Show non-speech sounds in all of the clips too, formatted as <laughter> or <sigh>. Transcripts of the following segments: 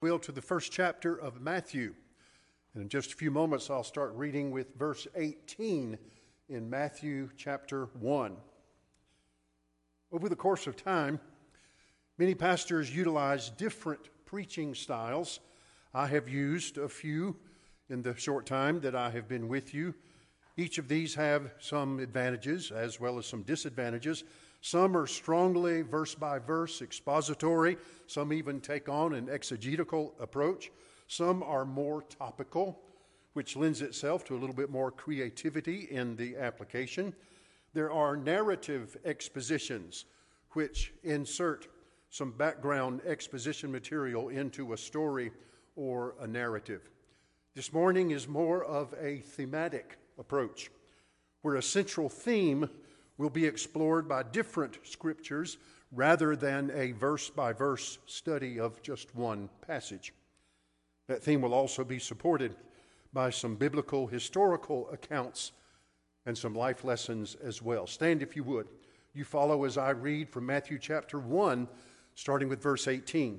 will to the first chapter of Matthew. And in just a few moments, I'll start reading with verse 18 in Matthew chapter 1. Over the course of time, many pastors utilize different preaching styles. I have used a few in the short time that I have been with you. Each of these have some advantages as well as some disadvantages. Some are strongly verse by verse expository. Some even take on an exegetical approach. Some are more topical, which lends itself to a little bit more creativity in the application. There are narrative expositions, which insert some background exposition material into a story or a narrative. This morning is more of a thematic approach, where a central theme will be explored by different scriptures rather than a verse by verse study of just one passage. That theme will also be supported by some biblical historical accounts and some life lessons as well. Stand if you would. You follow as I read from Matthew chapter 1, starting with verse 18.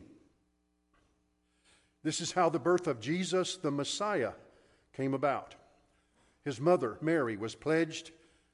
This is how the birth of Jesus the Messiah came about. His mother, Mary, was pledged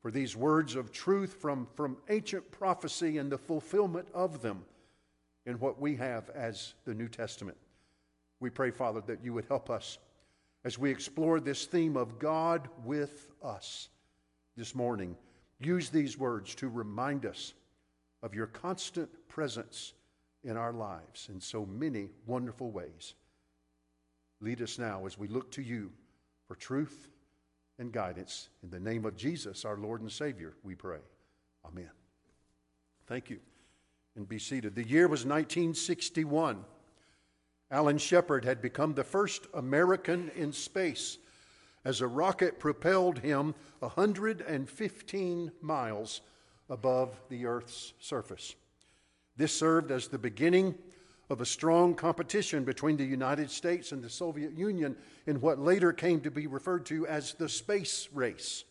for these words of truth from, from ancient prophecy and the fulfillment of them in what we have as the New Testament. We pray, Father, that you would help us as we explore this theme of God with us this morning. Use these words to remind us of your constant presence in our lives in so many wonderful ways. Lead us now as we look to you for truth and guidance. In the name of Jesus, our Lord and Savior, we pray. Amen. Thank you. And be seated. The year was 1961. Alan Shepard had become the first American in space as a rocket propelled him 115 miles above the Earth's surface. This served as the beginning of a strong competition between the United States and the Soviet Union in what later came to be referred to as the space race.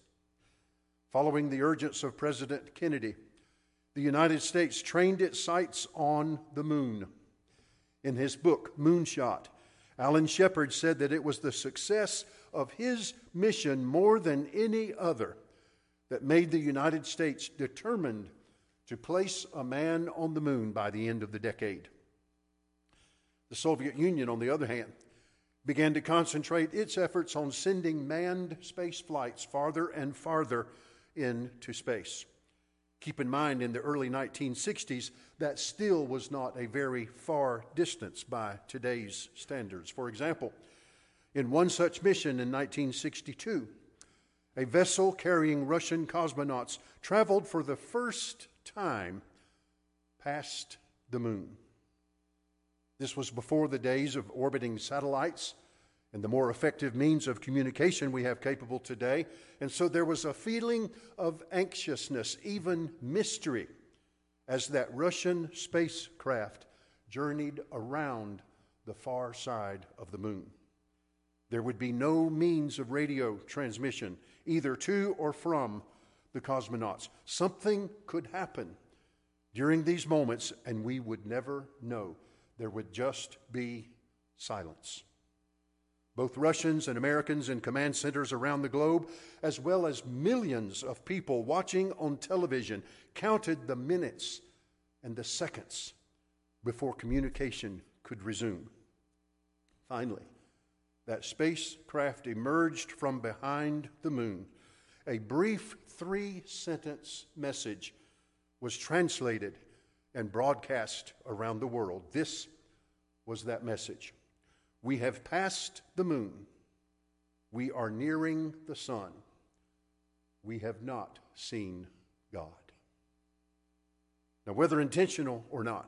Following the urgence of President Kennedy, the United States trained its sights on the moon. In his book, Moonshot, Alan Shepard said that it was the success of his mission more than any other that made the United States determined to place a man on the moon by the end of the decade. The Soviet Union, on the other hand, began to concentrate its efforts on sending manned space flights farther and farther into space. Keep in mind, in the early 1960s, that still was not a very far distance by today's standards. For example, in one such mission in 1962, a vessel carrying Russian cosmonauts traveled for the first time past the moon. This was before the days of orbiting satellites and the more effective means of communication we have capable today. And so there was a feeling of anxiousness, even mystery, as that Russian spacecraft journeyed around the far side of the moon. There would be no means of radio transmission, either to or from the cosmonauts. Something could happen during these moments, and we would never know there would just be silence. Both Russians and Americans in command centers around the globe, as well as millions of people watching on television, counted the minutes and the seconds before communication could resume. finally, that spacecraft emerged from behind the moon. A brief three sentence message was translated and broadcast around the world. This was that message. We have passed the moon. We are nearing the sun. We have not seen God. Now, whether intentional or not,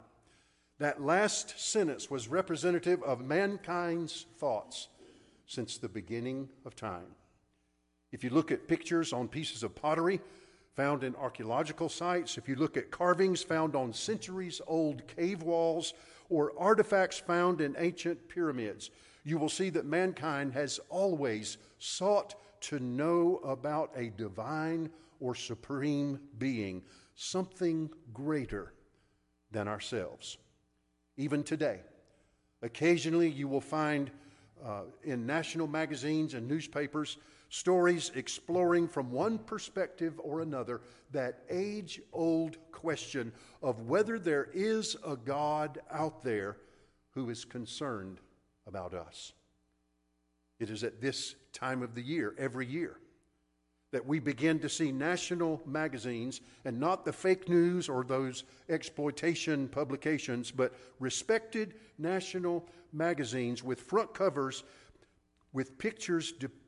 that last sentence was representative of mankind's thoughts since the beginning of time. If you look at pictures on pieces of pottery found in archaeological sites, if you look at carvings found on centuries old cave walls, or artifacts found in ancient pyramids, you will see that mankind has always sought to know about a divine or supreme being, something greater than ourselves. Even today, occasionally you will find uh, in national magazines and newspapers stories exploring from one perspective or another that age old question of whether there is a God out there who is concerned about us. It is at this time of the year, every year, that we begin to see national magazines and not the fake news or those exploitation publications, but respected national magazines with front covers with pictures depicting,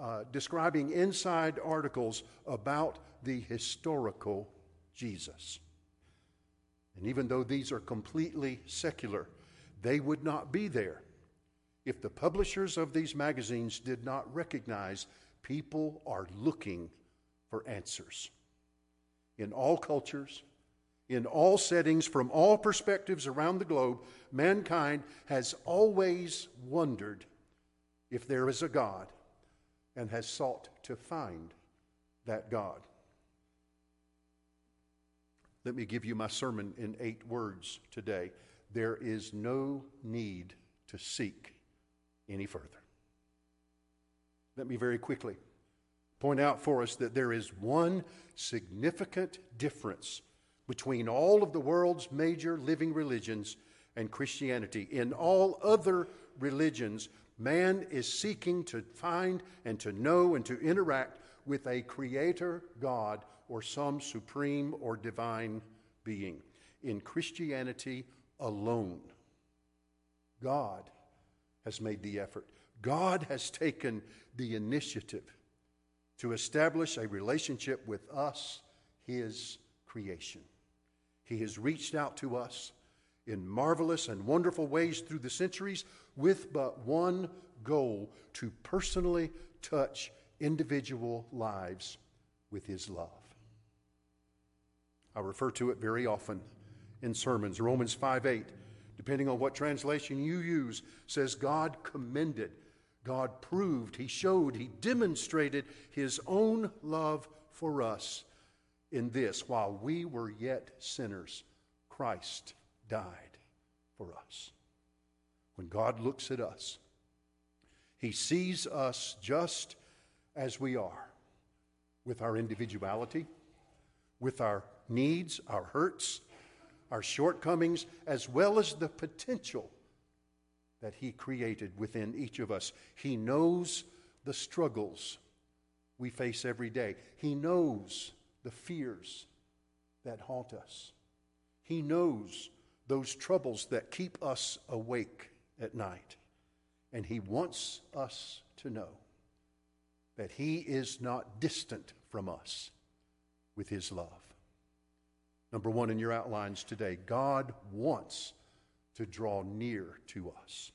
uh, describing inside articles about the historical Jesus. And even though these are completely secular, they would not be there if the publishers of these magazines did not recognize people are looking for answers. In all cultures, in all settings, from all perspectives around the globe, mankind has always wondered if there is a God and has sought to find that God. Let me give you my sermon in eight words today. There is no need to seek any further. Let me very quickly point out for us that there is one significant difference between all of the world's major living religions and Christianity. In all other religions, man is seeking to find and to know and to interact with a creator God or some supreme or divine being. In Christianity alone, God has made the effort. God has taken the initiative to establish a relationship with us, His creation. He has reached out to us in marvelous and wonderful ways through the centuries with but one goal to personally touch individual lives with His love. I refer to it very often in sermons. Romans 5 8, depending on what translation you use, says God commended, God proved, He showed, He demonstrated His own love for us in this while we were yet sinners, Christ died for us. When God looks at us, He sees us just as we are, with our individuality, with our needs, our hurts, our shortcomings, as well as the potential that He created within each of us. He knows the struggles we face every day, He knows the fears that haunt us, He knows those troubles that keep us awake at night. And He wants us to know that He is not distant from us with His love. Number one in your outlines today God wants to draw near to us.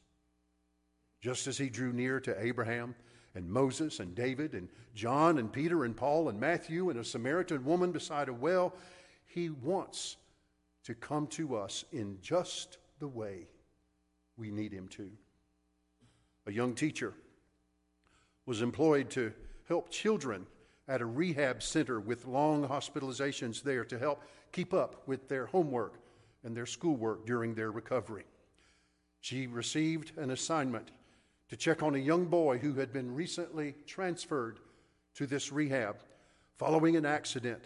Just as he drew near to Abraham and Moses and David and John and Peter and Paul and Matthew and a Samaritan woman beside a well, he wants to come to us in just the way we need him to. A young teacher was employed to help children at a rehab center with long hospitalizations there to help keep up with their homework and their schoolwork during their recovery. She received an assignment to check on a young boy who had been recently transferred to this rehab following an accident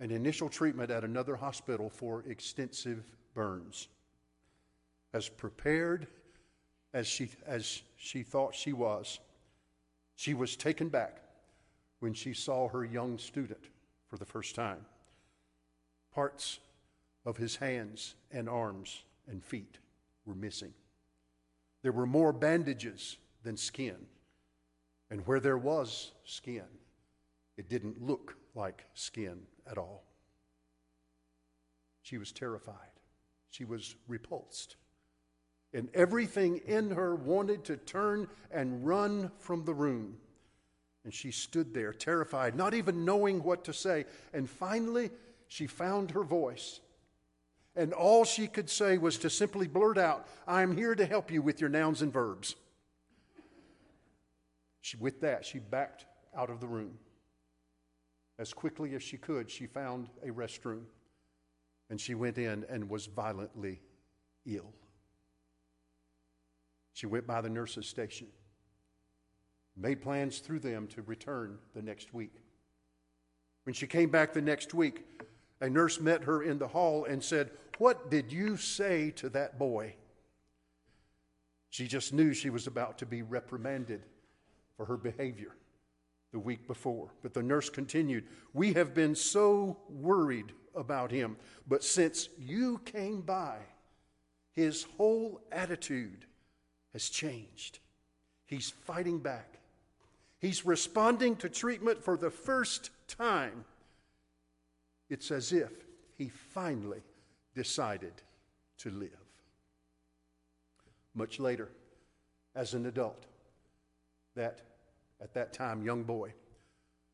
and initial treatment at another hospital for extensive burns. As prepared as she, as she thought she was, she was taken back when she saw her young student for the first time. Parts of his hands and arms and feet were missing. There were more bandages than skin. And where there was skin, it didn't look like skin at all. She was terrified. She was repulsed. And everything in her wanted to turn and run from the room. And she stood there, terrified, not even knowing what to say. And finally, she found her voice. And all she could say was to simply blurt out, I'm here to help you with your nouns and verbs. She, with that, she backed out of the room. As quickly as she could, she found a restroom and she went in and was violently ill. She went by the nurse's station, made plans through them to return the next week. When she came back the next week, a nurse met her in the hall and said, What did you say to that boy? She just knew she was about to be reprimanded for her behavior the week before. But the nurse continued, We have been so worried about him, but since you came by, his whole attitude has changed. He's fighting back. He's responding to treatment for the first time. It's as if he finally decided to live. Much later, as an adult, that at that time young boy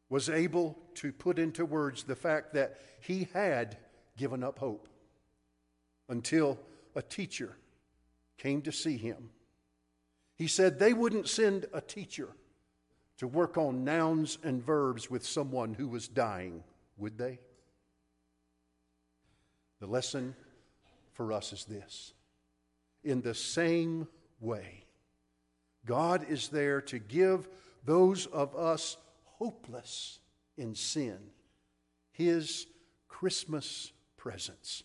was able to put into words the fact that he had given up hope until a teacher came to see him. He said they wouldn't send a teacher to work on nouns and verbs with someone who was dying, would they? The lesson for us is this in the same way, God is there to give those of us hopeless in sin his Christmas presents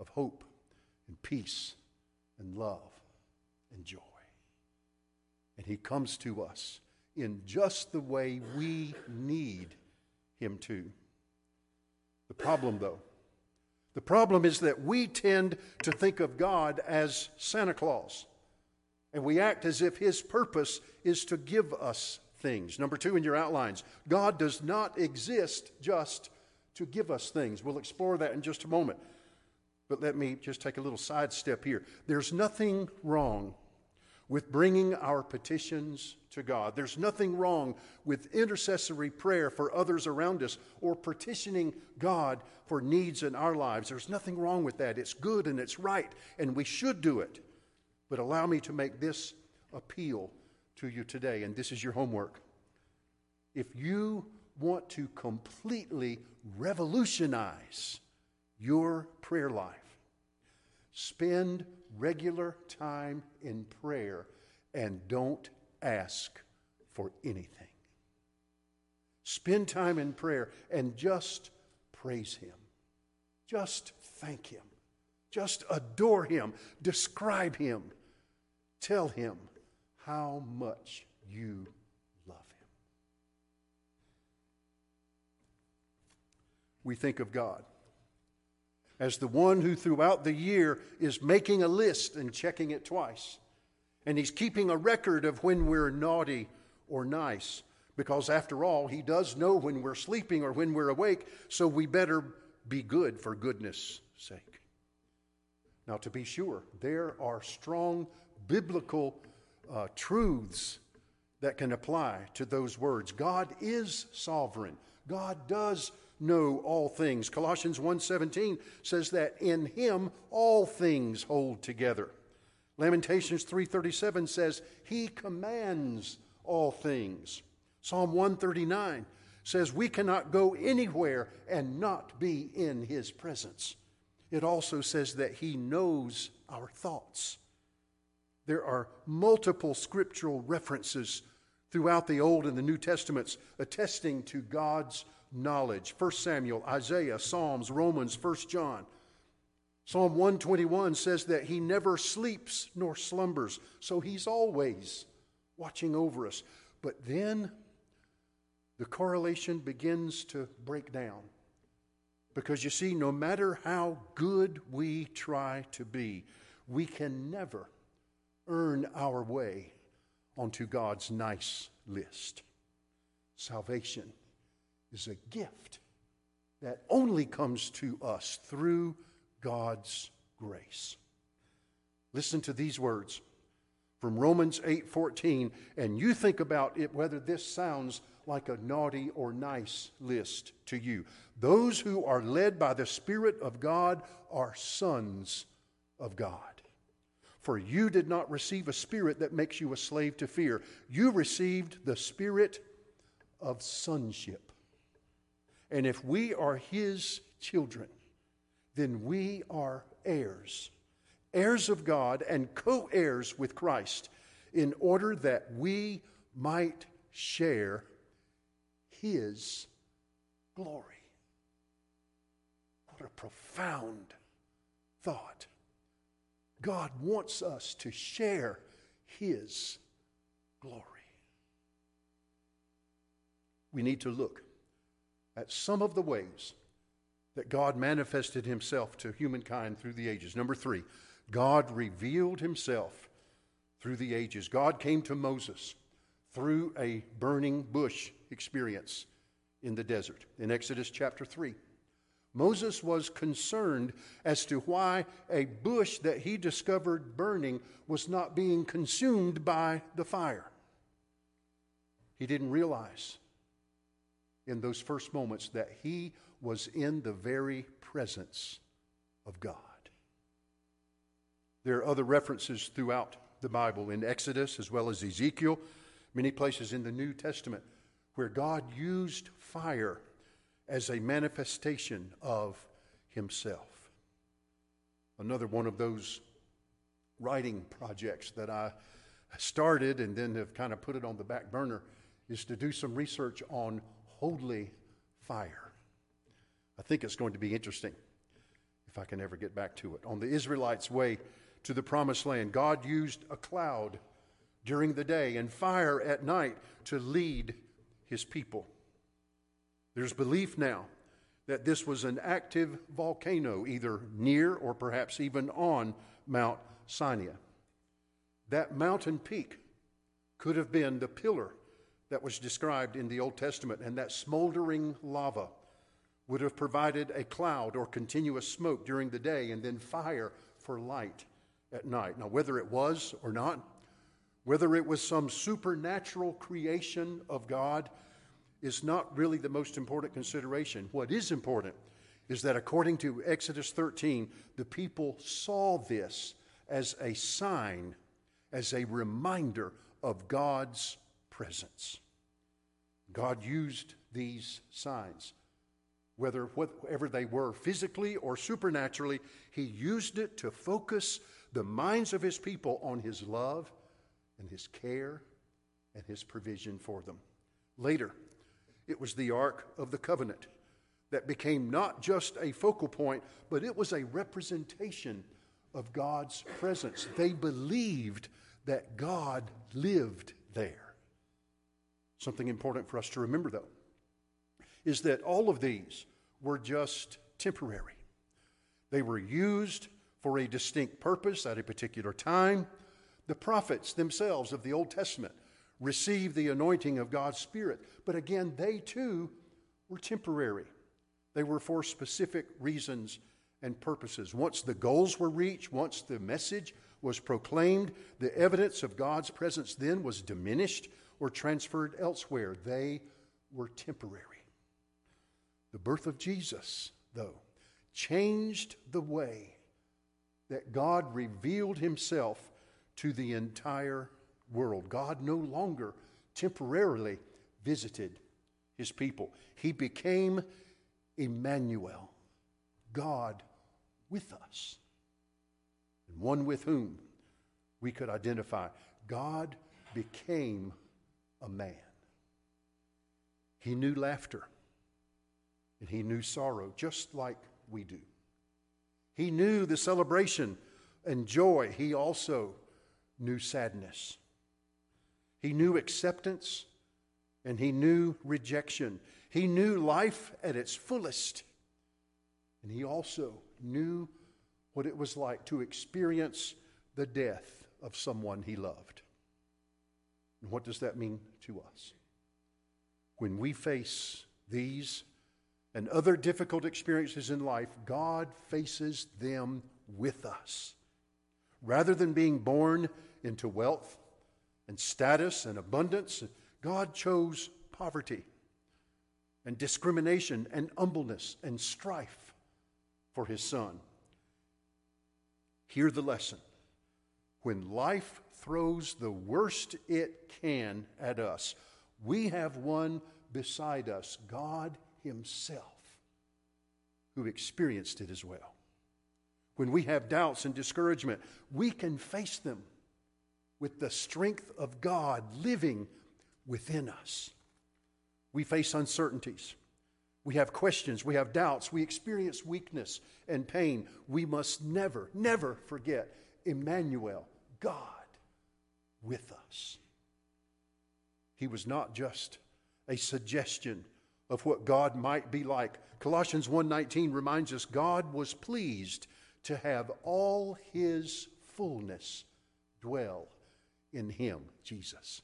of hope and peace and love and joy. And he comes to us in just the way we need him to. The problem, though, the problem is that we tend to think of God as Santa Claus, and we act as if his purpose is to give us things. Number two in your outlines God does not exist just to give us things. We'll explore that in just a moment. But let me just take a little sidestep here. There's nothing wrong with bringing our petitions to God. There's nothing wrong with intercessory prayer for others around us or petitioning God for needs in our lives. There's nothing wrong with that. It's good and it's right, and we should do it. But allow me to make this appeal to you today, and this is your homework. If you want to completely revolutionize your prayer life, spend regular time in prayer and don't ask for anything. Spend time in prayer and just praise Him. Just thank Him. Just adore Him. Describe Him. Tell Him how much you love Him. We think of God as the one who throughout the year is making a list and checking it twice. And he's keeping a record of when we're naughty or nice. Because after all, he does know when we're sleeping or when we're awake, so we better be good for goodness' sake. Now, to be sure, there are strong biblical uh, truths that can apply to those words. God is sovereign. God does know all things. Colossians 1:17 says that in him all things hold together. Lamentations 3:37 says he commands all things. Psalm 139 says we cannot go anywhere and not be in his presence. It also says that he knows our thoughts. There are multiple scriptural references throughout the Old and the New Testaments attesting to God's knowledge 1 Samuel, Isaiah, Psalms, Romans, 1 John. Psalm 121 says that he never sleeps nor slumbers, so he's always watching over us. But then the correlation begins to break down. Because you see, no matter how good we try to be, we can never earn our way onto God's nice list. Salvation is a gift that only comes to us through God's grace. Listen to these words from Romans 8:14 and you think about it whether this sounds like a naughty or nice list to you. Those who are led by the spirit of God are sons of God. For you did not receive a spirit that makes you a slave to fear. You received the spirit of sonship. And if we are his children, then we are heirs, heirs of God and co heirs with Christ, in order that we might share his glory. What a profound thought. God wants us to share his glory. We need to look at some of the ways that God manifested himself to humankind through the ages. Number three, God revealed himself through the ages. God came to Moses through a burning bush experience in the desert in Exodus chapter 3. Moses was concerned as to why a bush that he discovered burning was not being consumed by the fire. He didn't realize in those first moments that he was in the very presence of God. There are other references throughout the Bible in Exodus as well as Ezekiel, many places in the New Testament where God used fire as a manifestation of himself. Another one of those writing projects that I started and then have kind of put it on the back burner is to do some research on holy fire. I think it's going to be interesting if I can ever get back to it. On the Israelites' way to the promised land, God used a cloud during the day and fire at night to lead his people. There's belief now that this was an active volcano, either near or perhaps even on Mount Sinai. That mountain peak could have been the pillar that was described in the Old Testament, and that smoldering lava would have provided a cloud or continuous smoke during the day and then fire for light at night. Now, whether it was or not, whether it was some supernatural creation of God is not really the most important consideration. What is important is that according to Exodus 13, the people saw this as a sign, as a reminder of God's presence. God used these signs, whether whatever they were physically or supernaturally, He used it to focus the minds of His people on His love and his care and his provision for them. Later, it was the Ark of the Covenant that became not just a focal point, but it was a representation of God's presence. They believed that God lived there. Something important for us to remember, though, is that all of these were just temporary. They were used for a distinct purpose at a particular time the prophets themselves of the Old Testament received the anointing of God's Spirit, but again, they too were temporary. They were for specific reasons and purposes. Once the goals were reached, once the message was proclaimed, the evidence of God's presence then was diminished or transferred elsewhere. They were temporary. The birth of Jesus, though, changed the way that God revealed himself to the entire world. God no longer temporarily visited his people, he became Emmanuel, God with us, and one with whom we could identify. God became a man. He knew laughter and he knew sorrow just like we do. He knew the celebration and joy. He also knew sadness. He knew acceptance and he knew rejection. He knew life at its fullest. And he also knew what it was like to experience the death of someone he loved. And what does that mean to us? When we face these and other difficult experiences in life, God faces them with us. Rather than being born into wealth and status and abundance, God chose poverty and discrimination and humbleness and strife for his son. Hear the lesson. When life throws the worst it can at us, we have one beside us, God Himself, who experienced it as well. When we have doubts and discouragement, we can face them with the strength of God living within us. We face uncertainties. We have questions. We have doubts. We experience weakness and pain. We must never, never forget Emmanuel, God with us. He was not just a suggestion of what God might be like. Colossians 1:19 reminds us God was pleased to have all his fullness dwell in him, Jesus.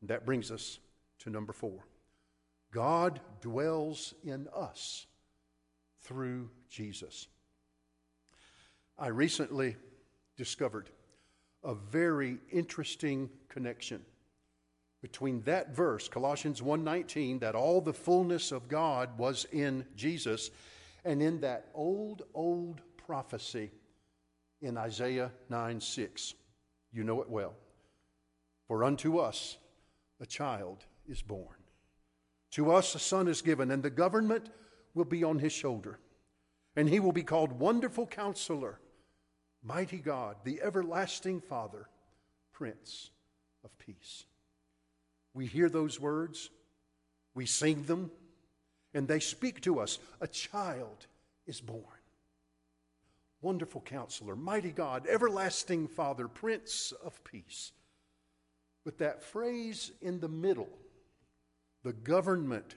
And that brings us to number 4. God dwells in us through Jesus. I recently discovered a very interesting connection between that verse Colossians 1:19 that all the fullness of God was in Jesus and in that old old prophecy in Isaiah 9:6 you know it well for unto us a child is born to us a son is given and the government will be on his shoulder and he will be called wonderful counselor Mighty God, the everlasting Father, Prince of Peace. We hear those words, we sing them, and they speak to us. A child is born. Wonderful counselor, mighty God, everlasting Father, Prince of Peace. But that phrase in the middle, the government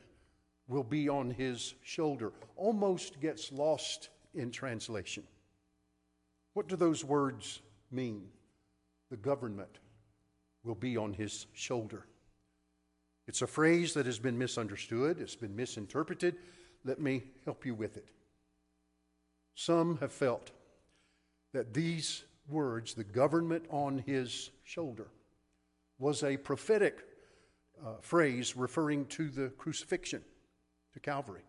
will be on his shoulder, almost gets lost in translation. What do those words mean? The government will be on his shoulder. It's a phrase that has been misunderstood, it's been misinterpreted. Let me help you with it. Some have felt that these words, the government on his shoulder, was a prophetic uh, phrase referring to the crucifixion, to Calvary.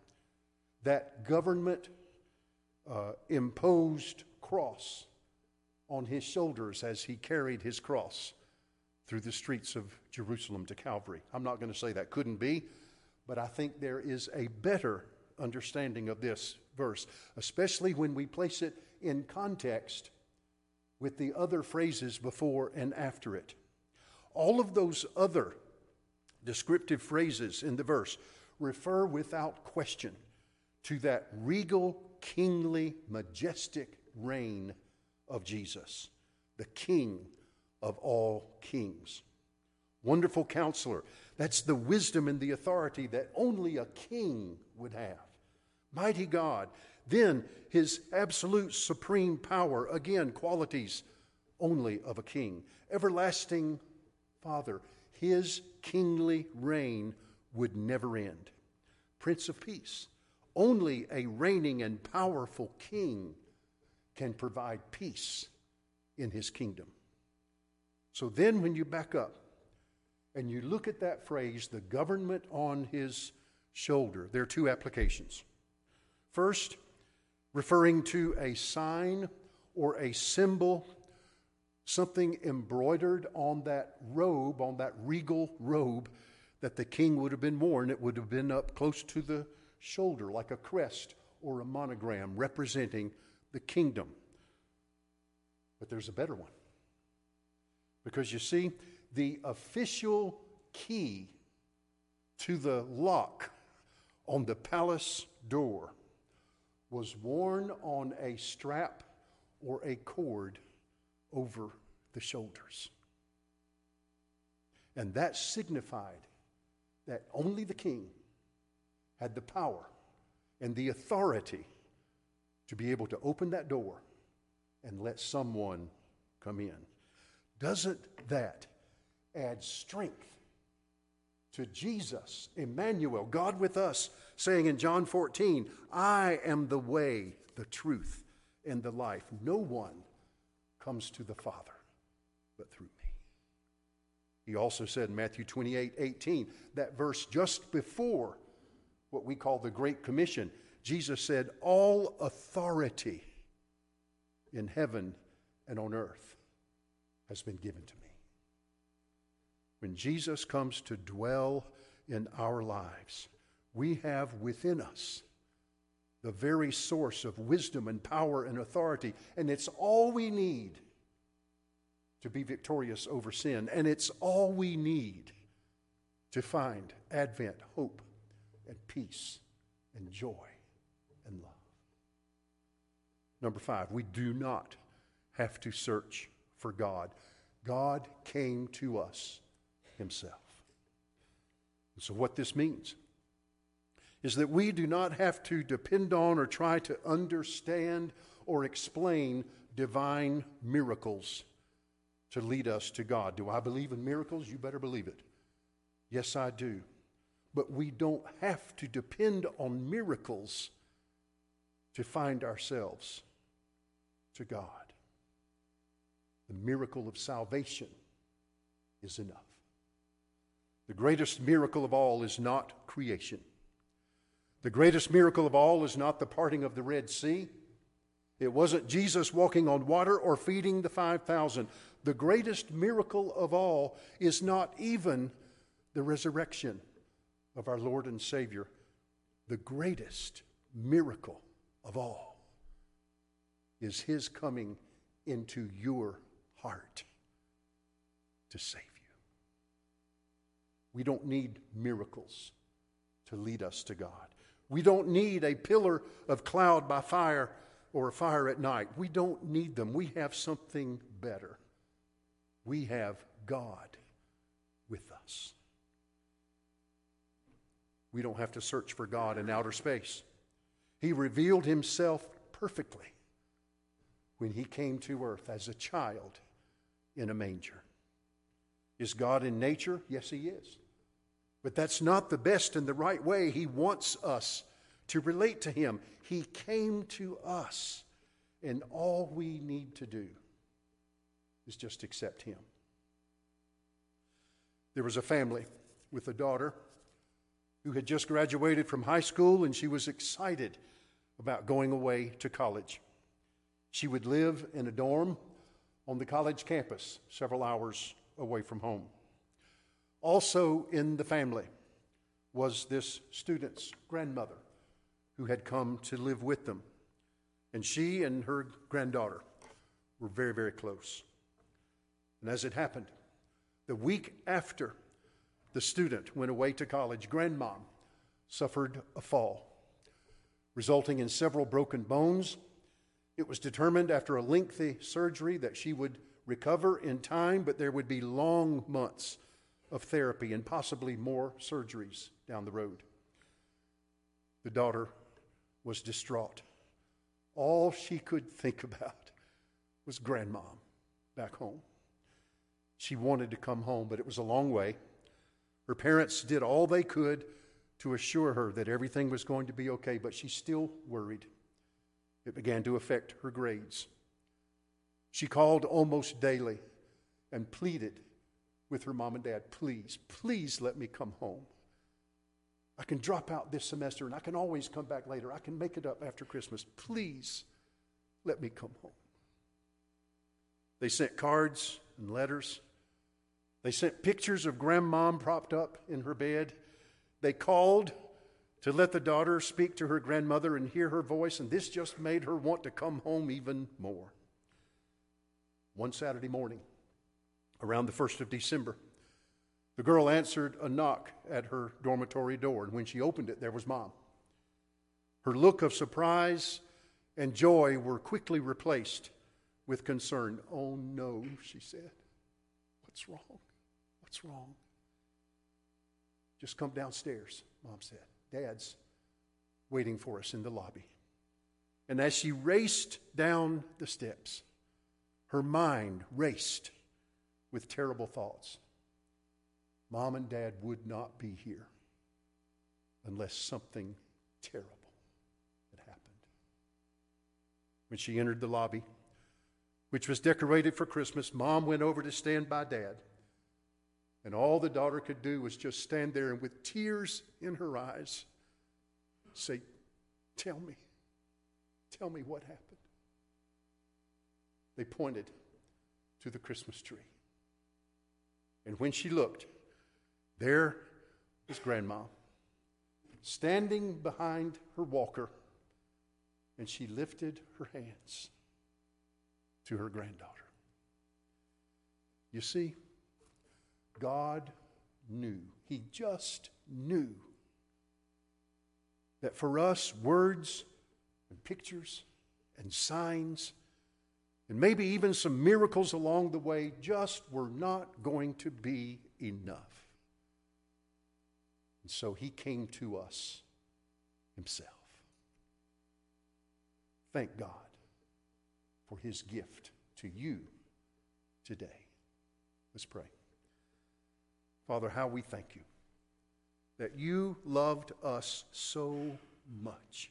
That government uh, imposed cross on his shoulders as he carried his cross through the streets of Jerusalem to Calvary. I'm not going to say that couldn't be, but I think there is a better understanding of this verse, especially when we place it in context with the other phrases before and after it. All of those other descriptive phrases in the verse refer without question to that regal, kingly, majestic reign of Jesus, the King of all kings. Wonderful counselor. That's the wisdom and the authority that only a king would have. Mighty God. Then his absolute supreme power. Again, qualities only of a king. Everlasting Father. His kingly reign would never end. Prince of Peace. Only a reigning and powerful king can provide peace in his kingdom. So then, when you back up and you look at that phrase, the government on his shoulder, there are two applications. First, referring to a sign or a symbol, something embroidered on that robe, on that regal robe that the king would have been worn. It would have been up close to the shoulder, like a crest or a monogram representing the kingdom. But there's a better one. Because you see, the official key to the lock on the palace door was worn on a strap or a cord over the shoulders. And that signified that only the king had the power and the authority to be able to open that door and let someone come in. Doesn't that add strength to Jesus, Emmanuel, God with us, saying in John 14, I am the way, the truth, and the life. No one comes to the Father but through me. He also said in Matthew 28 18, that verse just before what we call the Great Commission, Jesus said, All authority in heaven and on earth has been given to me. When Jesus comes to dwell in our lives, we have within us the very source of wisdom and power and authority, and it's all we need to be victorious over sin, and it's all we need to find Advent hope and peace and joy and love. Number five, we do not have to search for God. God came to us himself. And so, what this means is that we do not have to depend on or try to understand or explain divine miracles to lead us to God. Do I believe in miracles? You better believe it. Yes, I do. But we don't have to depend on miracles to find ourselves to God. The miracle of salvation is enough. The greatest miracle of all is not creation. The greatest miracle of all is not the parting of the Red Sea. It wasn't Jesus walking on water or feeding the 5,000. The greatest miracle of all is not even the resurrection of our Lord and Savior. The greatest miracle of all is His coming into your heart to save. We don't need miracles to lead us to God. We don't need a pillar of cloud by fire or a fire at night. We don't need them. We have something better. We have God with us. We don't have to search for God in outer space. He revealed himself perfectly when he came to earth as a child in a manger. Is God in nature? Yes, He is. But that's not the best and the right way. He wants us to relate to Him. He came to us, and all we need to do is just accept Him. There was a family with a daughter who had just graduated from high school, and she was excited about going away to college. She would live in a dorm on the college campus, several hours away from home. Also in the family was this student's grandmother who had come to live with them. And she and her granddaughter were very, very close. And as it happened, the week after the student went away to college, grandmom suffered a fall, resulting in several broken bones. It was determined after a lengthy surgery that she would recover in time, but there would be long months of therapy and possibly more surgeries down the road. The daughter was distraught. All she could think <laughs> about was grandmom back home. She wanted to come home, but it was a long way. Her parents did all they could to assure her that everything was going to be okay, but she still worried. It began to affect her grades. She called almost daily and pleaded with her mom and dad, please, please let me come home. I can drop out this semester and I can always come back later. I can make it up after Christmas. Please let me come home. They sent cards and letters. They sent pictures of grandmom propped up in her bed. They called to let the daughter speak to her grandmother and hear her voice, and this just made her want to come home even more. One Saturday morning, around the 1st of December, the girl answered a knock at her dormitory door, and when she opened it, there was mom. Her look of surprise and joy were quickly replaced with concern. Oh no, she said. What's wrong? What's wrong? Just come downstairs, Mom said. Dad's waiting for us in the lobby. And as she raced down the steps, her mind raced with terrible thoughts. Mom and Dad would not be here unless something terrible had happened. When she entered the lobby, which was decorated for Christmas, Mom went over to stand by Dad. And all the daughter could do was just stand there and, with tears in her eyes, say, Tell me, tell me what happened. They pointed to the Christmas tree. And when she looked, there was Grandma standing behind her walker, and she lifted her hands to her granddaughter. You see, God knew, He just knew that for us, words and pictures and signs and maybe even some miracles along the way just were not going to be enough. And so he came to us himself. Thank God for his gift to you today. Let's pray. Father, how we thank you that you loved us so much.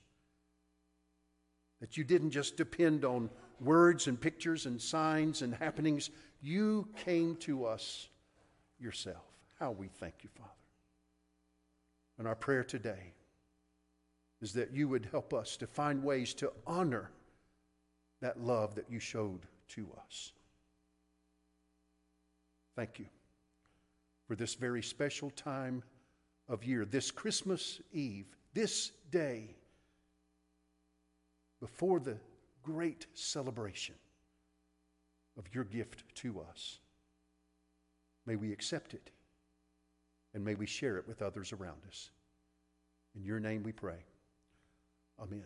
That you didn't just depend on words and pictures and signs and happenings. You came to us yourself. How we thank you, Father. And our prayer today is that you would help us to find ways to honor that love that you showed to us. Thank you for this very special time of year, this Christmas Eve, this day before the great celebration of your gift to us. May we accept it and may we share it with others around us. In your name we pray. Amen.